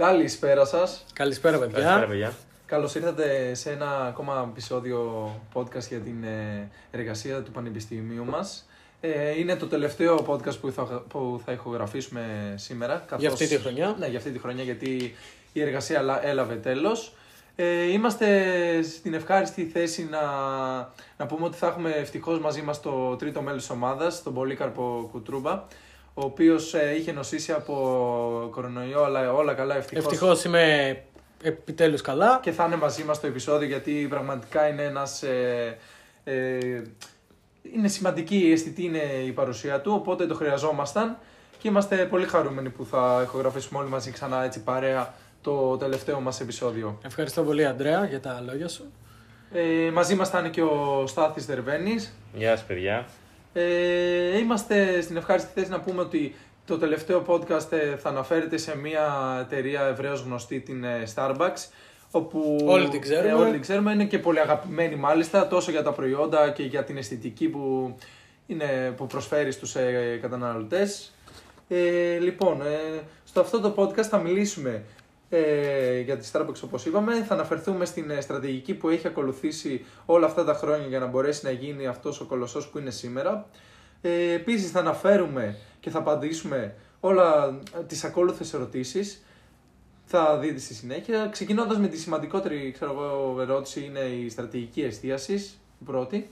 Καλησπέρα σας. Καλησπέρα, παιδιά. Καλησπέρα, παιδιά. Καλώς ήρθατε σε ένα ακόμα επεισόδιο podcast για την ε, εργασία του Πανεπιστημίου μας. είναι το τελευταίο podcast που θα, που θα ηχογραφήσουμε σήμερα. Καθώς, Για αυτή τη χρονιά. Ναι, για αυτή τη χρονιά, γιατί η εργασία έλα- έλαβε τέλος. Ε, είμαστε στην ευχάριστη θέση να, να πούμε ότι θα έχουμε ευτυχώς μαζί μας το τρίτο μέλος της ομάδας, τον Πολύκαρπο Κουτρούμπα, ο οποίος είχε νοσήσει από κορονοϊό, αλλά όλα καλά ευτυχώς. Ευτυχώς είμαι επιτέλους καλά. Και θα είναι μαζί μας στο επεισόδιο γιατί πραγματικά είναι ένας... Ε, ε, είναι σημαντική, η αισθητή είναι η παρουσία του, οπότε το χρειαζόμασταν και είμαστε πολύ χαρούμενοι που θα ηχογραφήσουμε όλοι μαζί ξανά έτσι παρέα το τελευταίο μας επεισόδιο. Ευχαριστώ πολύ, Αντρέα, για τα λόγια σου. Ε, μαζί μας θα είναι και ο Στάθης Δερβένης. Γεια σας, παιδιά. Ε, είμαστε στην ευχάριστη θέση να πούμε ότι το τελευταίο podcast ε, θα αναφέρεται σε μια εταιρεία ευρέως γνωστή, την ε, Starbucks, όπου Όλοι την ξέρουμε. ε, όλοι την ξέρουμε, είναι και πολύ αγαπημένη μάλιστα, τόσο για τα προϊόντα και για την αισθητική που, είναι, που προσφέρει στους ε, καταναλωτές. Ε, λοιπόν, ε, στο αυτό το podcast θα μιλήσουμε ε, για τη Starbucks όπως είπαμε, θα αναφερθούμε στην ε, στρατηγική που έχει ακολουθήσει όλα αυτά τα χρόνια για να μπορέσει να γίνει αυτός ο κολοσσός που είναι σήμερα. Ε, επίσης θα αναφέρουμε και θα απαντήσουμε όλα ε, τις ακόλουθες ερωτήσεις. Θα δείτε στη συνέχεια. Ξεκινώντας με τη σημαντικότερη ξέρω εγώ, ερώτηση είναι η στρατηγική εστίαση, η πρώτη.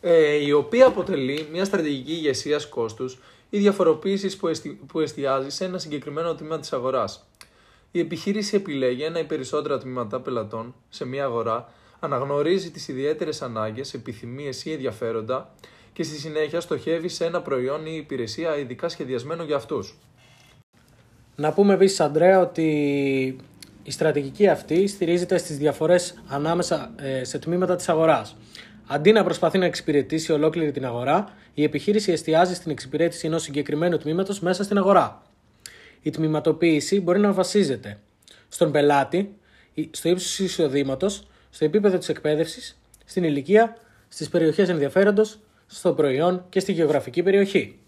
Ε, η οποία αποτελεί μια στρατηγική ηγεσίας κόστους ή διαφοροποίησης που, εστι... που εστιάζει σε ένα συγκεκριμένο τμήμα της αγοράς. Η επιχείρηση επιλέγει ένα ή περισσότερα τμήματα πελατών σε μια αγορά, αναγνωρίζει τις ιδιαίτερες ανάγκες, επιθυμίες ή ενδιαφέροντα και στη συνέχεια στοχεύει σε ένα προϊόν ή υπηρεσία ειδικά σχεδιασμένο για αυτούς. Να πούμε επίσης, Αντρέα, ότι η στρατηγική αυτή στηρίζεται στις διαφορές ανάμεσα ε, σε τμήματα της αγοράς. Αντί να προσπαθεί να εξυπηρετήσει ολόκληρη την αγορά, η επιχείρηση εστιάζει στην εξυπηρέτηση ενός συγκεκριμένου τμήματος μέσα στην αγορά. Η τμηματοποίηση μπορεί να βασίζεται στον πελάτη, στο ύψος του εισοδήματος, στο επίπεδο της εκπαίδευσης, στην ηλικία, στις περιοχές ενδιαφέροντος, στο προϊόν και στη γεωγραφική περιοχή.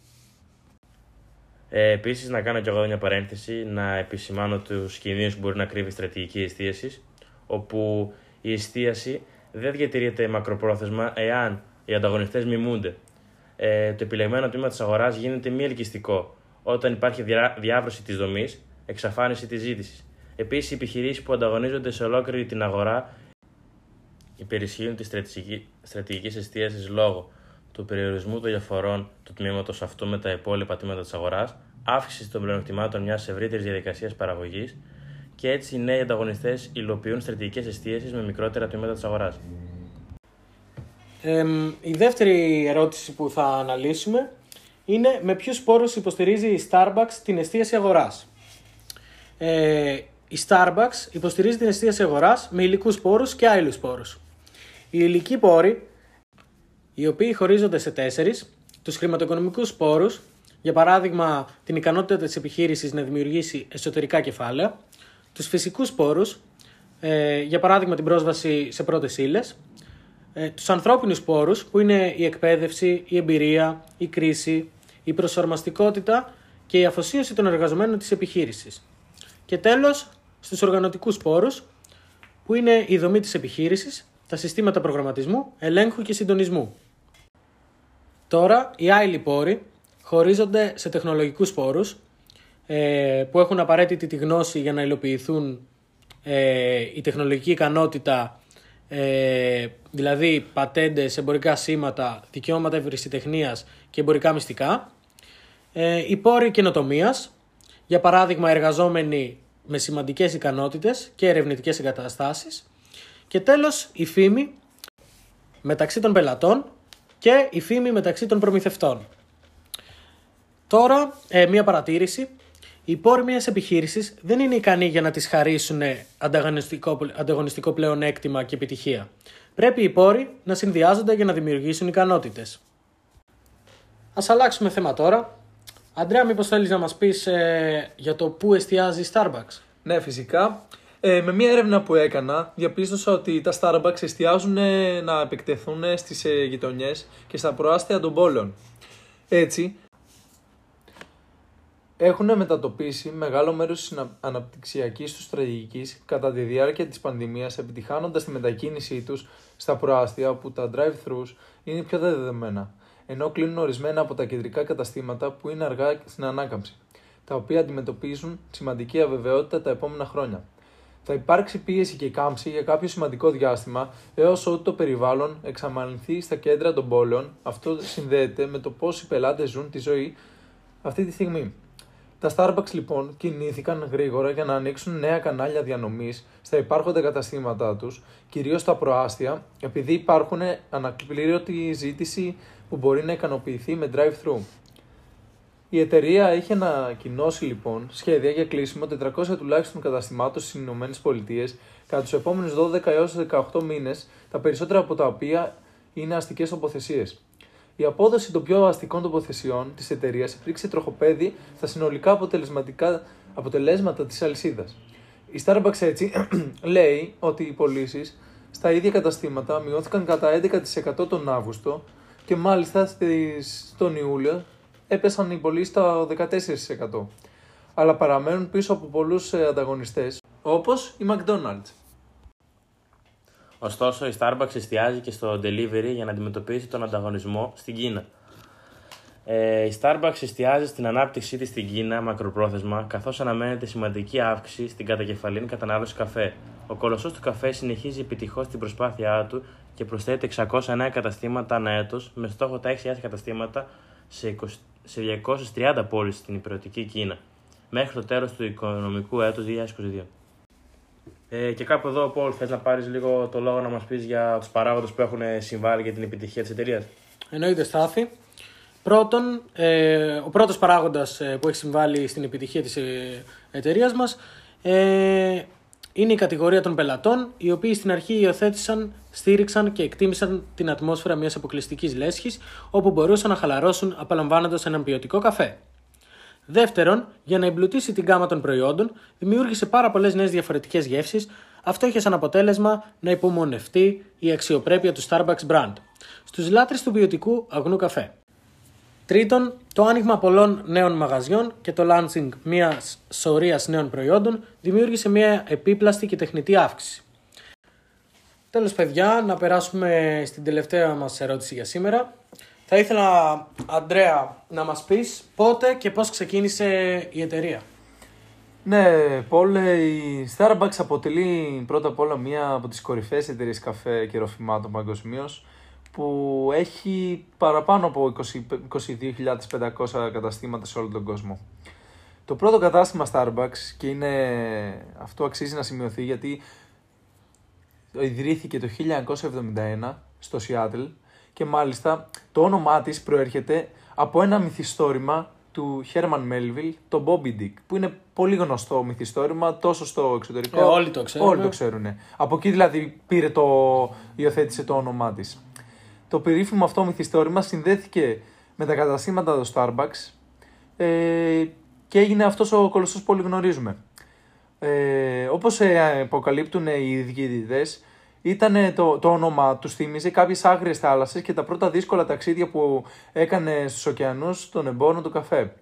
Ε, Επίσης, να κάνω κι εγώ εδώ μια παρένθεση, να επισημάνω τους κινδύνους που μπορεί να κρύβει η στρατηγική εστίασης, όπου η εστίαση δεν διατηρείται μακροπρόθεσμα εάν οι ανταγωνιστές μιμούνται. Ε, το επιλεγμένο τμήμα της αγοράς γίνεται μη ελκυστικό όταν υπάρχει διά, διάβρωση της δομής, εξαφάνιση της ζήτησης. Επίσης, οι επιχειρήσεις που ανταγωνίζονται σε ολόκληρη την αγορά υπερισχύουν τη στρατηγική εστίασης λόγω του περιορισμού των διαφορών του τμήματος αυτού με τα υπόλοιπα τμήματα της αγοράς, αύξηση των πλεονεκτημάτων μιας ευρύτερης διαδικασίας παραγωγής και έτσι οι νέοι ανταγωνιστές υλοποιούν στρατηγικές εστίασεις με μικρότερα τμήματα της αγοράς. Ε, η δεύτερη ερώτηση που θα αναλύσουμε είναι με ποιους πόρους υποστηρίζει η Starbucks την εστίαση αγοράς. Ε, η Starbucks υποστηρίζει την εστίαση αγοράς με υλικούς πόρους και άειλους πόρους. Οι υλικοί πόροι, οι οποίοι χωρίζονται σε τέσσερις, τους χρηματοοικονομικούς πόρους, για παράδειγμα την ικανότητα της επιχείρησης να δημιουργήσει εσωτερικά κεφάλαια, τους φυσικούς πόρους, ε, για παράδειγμα την πρόσβαση σε πρώτες ύλες, ε, τους ανθρώπινους πόρους που είναι η εκπαίδευση, η εμπειρία, η κρίση, η προσαρμαστικότητα και η αφοσίωση των εργαζομένων της επιχείρησης. Και τέλος, στους οργανωτικούς πόρους που είναι η δομή της επιχείρησης, τα συστήματα προγραμματισμού, ελέγχου και συντονισμού. Τώρα, οι άειλοι πόροι χωρίζονται σε τεχνολογικούς πόρους ε, που έχουν απαραίτητη τη γνώση για να υλοποιηθούν ε, η τεχνολογική ικανότητα ε, δηλαδή πατέντες, εμπορικά σήματα, δικαιώματα ευρυσιτεχνίας και εμπορικά μυστικά. Ε, οι πόροι καινοτομίας, για παράδειγμα εργαζόμενοι με σημαντικές ικανότητες και ερευνητικές εγκαταστάσεις. Και τέλος η φήμη μεταξύ των πελατών και η φήμη μεταξύ των προμηθευτών. Τώρα, ε, μία παρατήρηση. Οι πόροι μιας επιχείρησης δεν είναι ικανοί για να τη χαρίσουν ανταγωνιστικό, ανταγωνιστικό πλεονέκτημα και επιτυχία. Πρέπει οι πόροι να συνδυάζονται για να δημιουργήσουν ικανότητες. Α αλλάξουμε θέμα τώρα. Αντρέα, μήπως θέλεις να μας πεις ε, για το πού εστιάζει η Starbucks; Ναι, φυσικά. Ε, με μια έρευνα που έκανα, διαπίστωσα ότι τα Starbucks εστιάζουν ε, να επεκτεθούν στις ε, γειτονιές και στα προάστια των πόλεων. Έτσι, έχουν μετατοπίσει μεγάλο μέρος της αναπτυξιακής τους στρατηγικής κατά τη διάρκεια της πανδημίας, επιτυχάνοντας τη μετακίνησή τους στα προάστια όπου τα drive-thrus είναι πιο δεδομένα, ενώ κλείνουν ορισμένα από τα κεντρικά καταστήματα που είναι αργά στην ανάκαμψη, τα οποία αντιμετωπίζουν σημαντική αβεβαιότητα τα επόμενα χρόνια. Θα υπάρξει πίεση και κάμψη για κάποιο σημαντικό διάστημα έως ότου το περιβάλλον εξαμαλυνθεί στα κέντρα των πόλεων. Αυτό συνδέεται με το πώς οι πελάτες ζουν τη ζωή αυτή τη στιγμή. Τα Starbucks λοιπόν κινήθηκαν γρήγορα για να ανοίξουν νέα κανάλια διανομής στα υπάρχοντα καταστήματά τους, κυρίως στα προάστια, επειδή υπάρχουν ανακληρωτη ζήτηση που μπορεί να ικανοποιηθεί με drive-thru. Η εταιρεία έχει ανακοινώσει λοιπόν σχέδια για κλείσιμο 400 τουλάχιστον καταστημάτων στις ΗΠΑ κατά τους επόμενους 12 έως 18 μήνες, τα περισσότερα από τα οποία είναι αστικές τοποθεσίες. Η απόδοση των πιο αστικών τοποθεσιών της εταιρείας υπήρξε τροχοπέδι στα συνολικά αποτελεσματικά αποτελέσματα της αλυσίδας. Η Starbucks έτσι λέει ότι οι πωλήσεις στα ίδια καταστήματα μειώθηκαν κατά 11% τον Αύγουστο και μάλιστα στις, τον Ιούλιο έπεσαν οι πωλήσεις στα 14%. Αλλά παραμένουν πίσω από πολλούς ε, ανταγωνιστές όπως η McDonald's. Ωστόσο, η Starbucks εστιάζει και στο delivery για να αντιμετωπίσει τον ανταγωνισμό στην Κίνα. Ε, η Starbucks εστιάζει στην ανάπτυξή της στην Κίνα μακροπρόθεσμα, καθώς αναμένεται σημαντική αύξηση στην κατακεφαλήν κατανάλωση καφέ. Ο κολοσσός του καφέ συνεχίζει επιτυχώς την προσπάθειά του και προσθέτει 600 νέα καταστήματα ανά έτος, με στόχο τα 6.000 καταστήματα σε, 20, σε 230 πόλεις στην υπηρετική Κίνα, μέχρι το τέλος του οικονομικού έτους 2022. Ε, και κάπου εδώ, Πολ, θες να πάρεις λίγο το λόγο να μας πεις για τους παράγοντες που έχουν συμβάλει για την επιτυχία της εταιρείας; Εννοείται, Στάθη. Πρώτον, ε, ο πρώτος παράγοντας ε, που έχει συμβάλει στην επιτυχία της ε, εταιρείας μας ε, είναι η κατηγορία των πελατών, οι οποίοι στην αρχή υιοθέτησαν, στήριξαν και εκτίμησαν την ατμόσφαιρα μιας αποκλειστικής λέσχης, όπου μπορούσαν να χαλαρώσουν απολαμβάνοντας έναν ποιοτικό καφέ. Δεύτερον, για να εμπλουτίσει την γάμα των προϊόντων, δημιούργησε πάρα πολλές νέες διαφορετικές γεύσεις. Αυτό είχε σαν αποτέλεσμα να υπομονευτεί η αξιοπρέπεια του Starbucks brand στους λάτρε του ποιοτικού αγνού καφέ. Τρίτον, το άνοιγμα πολλών νέων μαγαζιών και το launching μιας σωρίας νέων προϊόντων δημιούργησε μια επίπλαστη και τεχνητή αύξηση. Τέλος παιδιά, να περάσουμε στην τελευταία μας ερώτηση για σήμερα. Θα ήθελα, Αντρέα, να μας πεις πότε και πώς ξεκίνησε η εταιρεία. Ναι, Πολ, η Starbucks αποτελεί πρώτα απ' όλα μία από τις κορυφαίες εταιρείες καφέ και ροφημάτων παγκοσμίως που έχει παραπάνω από 22.500 καταστήματα σε όλο τον κόσμο. Το πρώτο κατάστημα Starbucks και είναι, αυτό αξίζει να σημειωθεί γιατί ιδρύθηκε το 1971 στο Seattle και μάλιστα το όνομά της προέρχεται από ένα μυθιστόρημα του Herman Melville, το Bobby Dick, που είναι πολύ γνωστό μυθιστόρημα τόσο στο εξωτερικό. Ε, όλοι το ξέρουν. Όλοι το ξέρουν. Από εκεί δηλαδή πήρε το, υιοθέτησε το όνομά της. Το περίφημο αυτό μυθιστόρημα συνδέθηκε με τα καταστήματα του Starbucks ε, και έγινε αυτός ο κολοσσός που όλοι γνωρίζουμε. Ε, όπως ε, αποκαλύπτουν οι διοικητές, ήταν το, το όνομα τους θύμιζε κάποιες άγριες θάλασσες και τα πρώτα δύσκολα ταξίδια που έκανε στους ωκεανούς των εμπόρων του καφέ.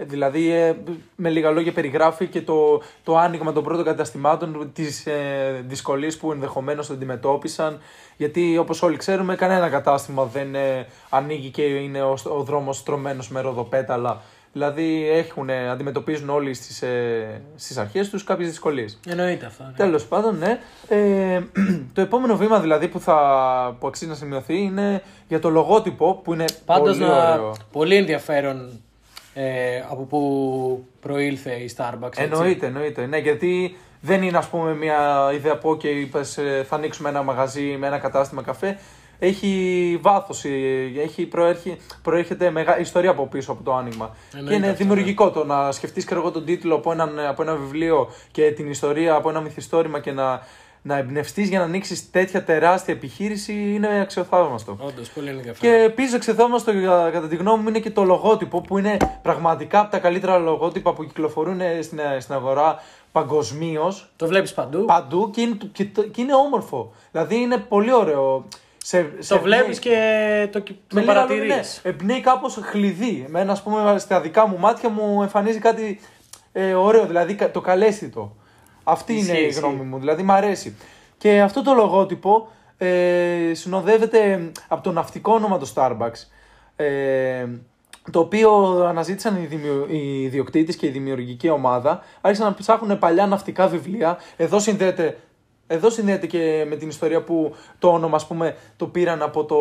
Ε, δηλαδή, ε, με λίγα λόγια, περιγράφει και το, το άνοιγμα των πρώτων καταστημάτων, τις ε, δυσκολίες που ενδεχομένως αντιμετώπισαν. Γιατί, όπως όλοι ξέρουμε, κανένα κατάστημα δεν ε, ανοίγει και είναι ο, ο δρόμος στρωμένο με ροδοπέταλα Δηλαδή έχουν, αντιμετωπίζουν όλοι στις, ε, στις αρχές τους κάποιες δυσκολίες. Εννοείται αυτό. Ναι. Τέλος πάντων, ναι. Ε, το επόμενο βήμα δηλαδή που, θα, που αξίζει να σημειωθεί είναι για το λογότυπο που είναι Πάντως πολύ να, ωραίο. πολύ ενδιαφέρον ε, από που προήλθε η Starbucks. έτσι. Εννοείται, εννοείται. Ναι, γιατί δεν είναι ας πούμε μια ιδέα από και είπες ε, θα ανοίξουμε ένα μαγαζί με ένα κατάστημα καφέ. Έχει βάθος, έχει προέρχε, προέρχεται μεγάλη ιστορία από πίσω από το άνοιγμα. Εννοείται και είναι αυτό, δημιουργικό το να σκεφτείς και εγώ τον τίτλο από, έναν, από ένα βιβλίο και την ιστορία από ένα μυθιστόρημα και να, να εμπνευστείς για να ανοίξεις τέτοια τεράστια επιχείρηση είναι αξιοθαύμαστο. Όντως, πολύ ενδιαφέρον. Και επίσης αξιοθαύμαστο για- κατά τη γνώμη μου είναι και το λογότυπο που είναι πραγματικά από τα καλύτερα λογότυπα που κυκλοφορούν στην, στην αγορά παγκοσμίως Το βλέπεις παντού; παντού και είναι, και, το- και είναι όμορφο. Δηλαδή είναι πολύ ωραίο. Σε, σε Το βλέπεις εμπνέει- και το, με το λίγα παρατηρείς. λόγια, ναι, εμπνέει κάπως χλειδί. Εμένα, ας πούμε, στα δικά μου μάτια μου εμφανίζει κάτι ε, ωραίο, δηλαδή κα- το καλέσθητο. Αυτή Ισχύει, είναι η ισχύει. γνώμη μου, δηλαδή μ' αρέσει. Και αυτό το λογότυπο ε, συνοδεύεται από το ναυτικό όνομα του Starbucks. Ε, το οποίο αναζήτησαν οι, δημιου... οι ιδιοκτήτες και η δημιουργική ομάδα. Άρχισαν να ψάχνουν παλιά ναυτικά βιβλία. Εδώ συνδέεται, εδώ συνδέεται και με την ιστορία που το όνομα, ας πούμε, το πήραν από το,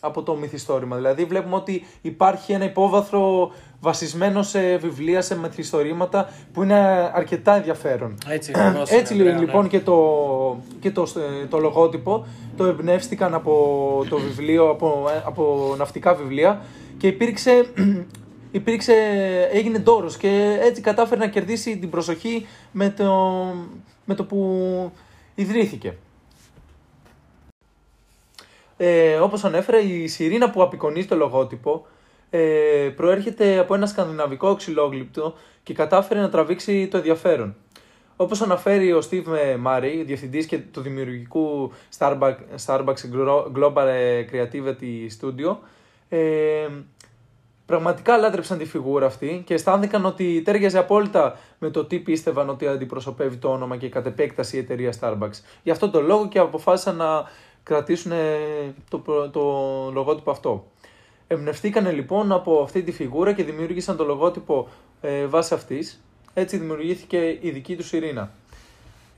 από το μυθιστόρημα. Δηλαδή βλέπουμε ότι υπάρχει ένα υπόβαθρο βασισμένο σε βιβλία, σε μυθιστορήματα που είναι αρκετά ενδιαφέρον. Έτσι, ακριβώς είναι, Έτσι Ανδρέα, λοιπόν ναι. και, το, και το, το λογότυπο το εμπνεύστηκαν από το βιβλίο, από, από ναυτικά βιβλία και υπήρξε, υπήρξε έγινε ντόρος και έτσι κατάφερε να κερδίσει την προσοχή με το, με το που ιδρύθηκε. Ε, όπως ανέφερα, η σιρήνα που απεικονίζει το λογότυπο ε, προέρχεται από ένα σκανδιναβικό ξυλόγλυπτο και κατάφερε να τραβήξει το ενδιαφέρον. Όπως αναφέρει ο Steve Murray, διευθυντής και του δημιουργικού Starbucks, Starbucks Global Creativity Studio, ε, πραγματικά λάτρεψαν τη φιγούρα αυτή και αισθάνθηκαν ότι τέριαζε απόλυτα με το τι πίστευαν ότι αντιπροσωπεύει το όνομα και κατ' επέκταση η εταιρεία Starbucks. Γι' αυτό το λόγο και αποφάσισαν να κρατήσουν ε, το, προ- το λογότυπο αυτό. Εμπνευστήκανε λοιπόν από αυτή τη φιγούρα και δημιούργησαν το λογότυπο ε, βάσει αυτής. Έτσι δημιουργήθηκε η δική τους ειρήνα.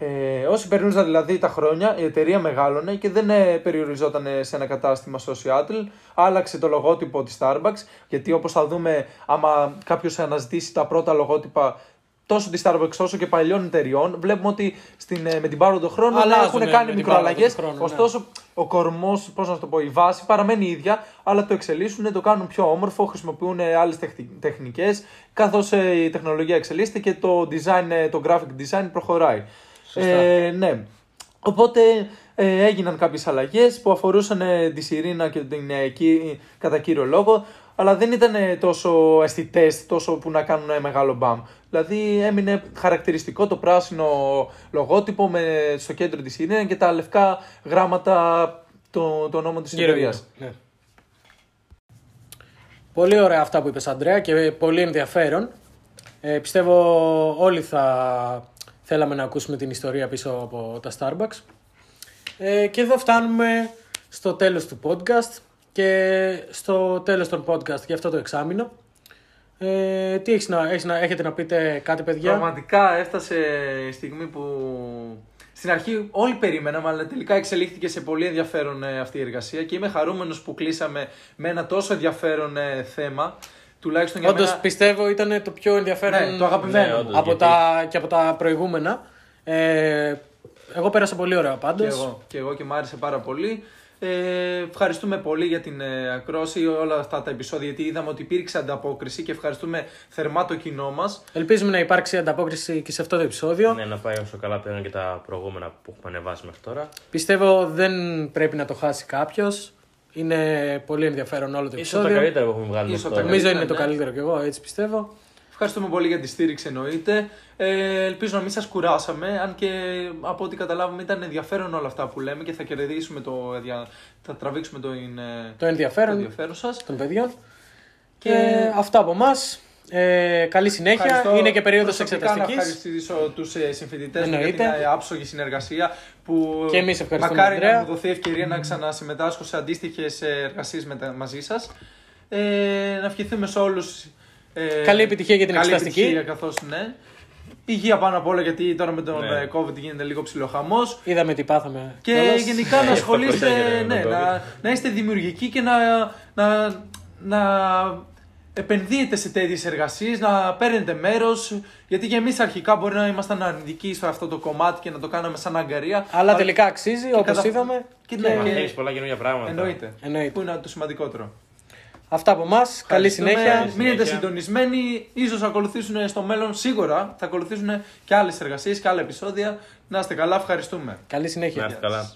Ε, όσοι περνούσαν δηλαδή τα χρόνια, η εταιρεία μεγάλωνε και δεν ε, περιοριζόταν σε ένα κατάστημα στο Seattle. Άλλαξε το λογότυπο της Starbucks, γιατί όπως θα δούμε, άμα κάποιος αναζητήσει τα πρώτα λογότυπα τόσο της Starbucks όσο και παλιών εταιριών, βλέπουμε ότι στην, ε, με την πάροδο των χρόνων Αλλάζουνε έχουν με κάνει την μικροαλλαγέ. πάροδο των χρόνων, ναι. Ωστόσο, ο κορμός, πώς να το πω, η βάση παραμένει η ίδια, αλλά το εξελίσσουν, το κάνουν πιο όμορφο, χρησιμοποιούν άλλες τεχνικές, καθώς η τεχνολογία εξελίσσεται και το design, ε, το graphic design προχωράει. Σωστά. Ε, ναι. Οπότε ε, έγιναν κάποιες αλλαγές που αφορούσαν ε, τη Σιρήνα και την ε, κύ- κατά κύριο λόγο, αλλά δεν ήταν ε, τόσο αισθητές, τόσο που να κάνουν ε, μεγάλο μπαμ. Δηλαδή έμεινε χαρακτηριστικό το πράσινο λογότυπο με, στο κέντρο της Σιρήνας και τα λευκά γράμματα το, το όνομα της Γύρω εταιρεία. γύρω. Ναι. Πολύ ωραία αυτά που είπες Αντρέα και πολύ ενδιαφέρον. Ε, πιστεύω όλοι θα θέλαμε να ακούσουμε την ιστορία πίσω από τα Starbucks. Ε, και εδώ φτάνουμε στο τέλος του podcast και στο τέλος των podcast για αυτό το εξάμεινο. Ε, τι έχεις να, έχεις να, έχετε να πείτε κάτι παιδιά; Πραγματικά έφτασε η στιγμή που στην αρχή όλοι περιμέναμε, αλλά τελικά εξελίχθηκε σε πολύ ενδιαφέρον ε, αυτή η εργασία και είμαι χαρούμενος που κλείσαμε με ένα τόσο ενδιαφέρον ε, θέμα. Τουλάχιστον για Όντως μένα... πιστεύω ήταν το πιο ενδιαφέρον Ναι, το αγαπημένο Ναι, μου. όντως. από γιατί- τα, και από τα προηγούμενα. Ε, εγώ πέρασα πολύ ωραία Και πάντως. εγώ, και εγώ και μου άρεσε πάρα πολύ. Ε, ευχαριστούμε πολύ για την ε, ακρόση, όλα αυτά τα επεισόδια, γιατί είδαμε ότι υπήρξε ανταπόκριση και ευχαριστούμε θερμά το κοινό μας. Ελπίζουμε να υπάρξει ανταπόκριση και σε αυτό το επεισόδιο. Ναι, να πάει όσο καλά πήγαν και τα προηγούμενα που έχουμε ανεβάσει μέχρι τώρα. Πιστεύω δεν πρέπει να το χάσει κάποιος. Είναι πολύ ενδιαφέρον όλο το Ίσως τα επεισόδιο. καλύτερα που έχουμε βγάλει Ίσως μέχρι τα τώρα. Νομίζω καλύτερα, είναι το ναι. καλύτερο κι εγώ, έτσι πιστεύω. Ευχαριστούμε πολύ για τη στήριξη εννοείται. Ε, ελπίζω να μην σας κουράσαμε, αν και από ό,τι καταλάβουμε ήταν ενδιαφέρον όλα αυτά που λέμε και θα κερδίσουμε το, δια- θα τραβήξουμε το, είναι, Το το ενδιαφέρον ενδιαφέρον σας. των παιδιών. Και Και- αυτά από εμάς. Ε, καλή συνέχεια. Ευχαριστώ είναι και περίοδος προσωπικά εξεταστικής. Να ευχαριστήσω τους ε, συμφοιτητές μου για Εννοείται. την ε, άψογη συνεργασία που Και εμείς ευχαριστούμε, μακάρι Ανδρέα. να μου δοθεί ευκαιρία να ξανασυμμετάσχω σε αντίστοιχες εργασίες μαζί σας. Ε, να ευχηθούμε σε όλους. Ε, Καλή επιτυχία για την καλή εξεταστική. επιτυχία καθώς ναι. Υγεία πάνω απ' όλα γιατί τώρα με τον Ναι. ε, COVID γίνεται λίγο ψιλοχαμός. Είδαμε τι πάθαμε. Και κιόλας. γενικά να Ε, ασχολείστε, αυτό κοίταγε, ναι, με το να, να είστε δημιουργικοί και να, να, να επενδύετε σε τέτοιες εργασίες, να παίρνετε μέρος, γιατί και εμείς αρχικά μπορεί να ήμασταν αρνητικοί σε αυτό το κομμάτι και να το κάναμε σαν αγκαρία. Αλλά τελικά αξίζει, όπως κατα- είδαμε. Και Και- ναι, και- Μαθαίνεις πολλά καινούργια πράγματα. Εννοείται. Εννοείται. Που είναι το σημαντικότερο. Αυτά από εμάς. Καλή Ευχαριστούμε. συνέχεια. Μείνετε συνέχεια. συντονισμένοι. Ίσως ακολουθήσουν στο μέλλον, σίγουρα θα ακολουθήσουν και άλλες εργασίες και άλλα επεισόδια. Να είστε καλά, ευχαριστούμε. Καλή συνέχεια. Να είστε καλά.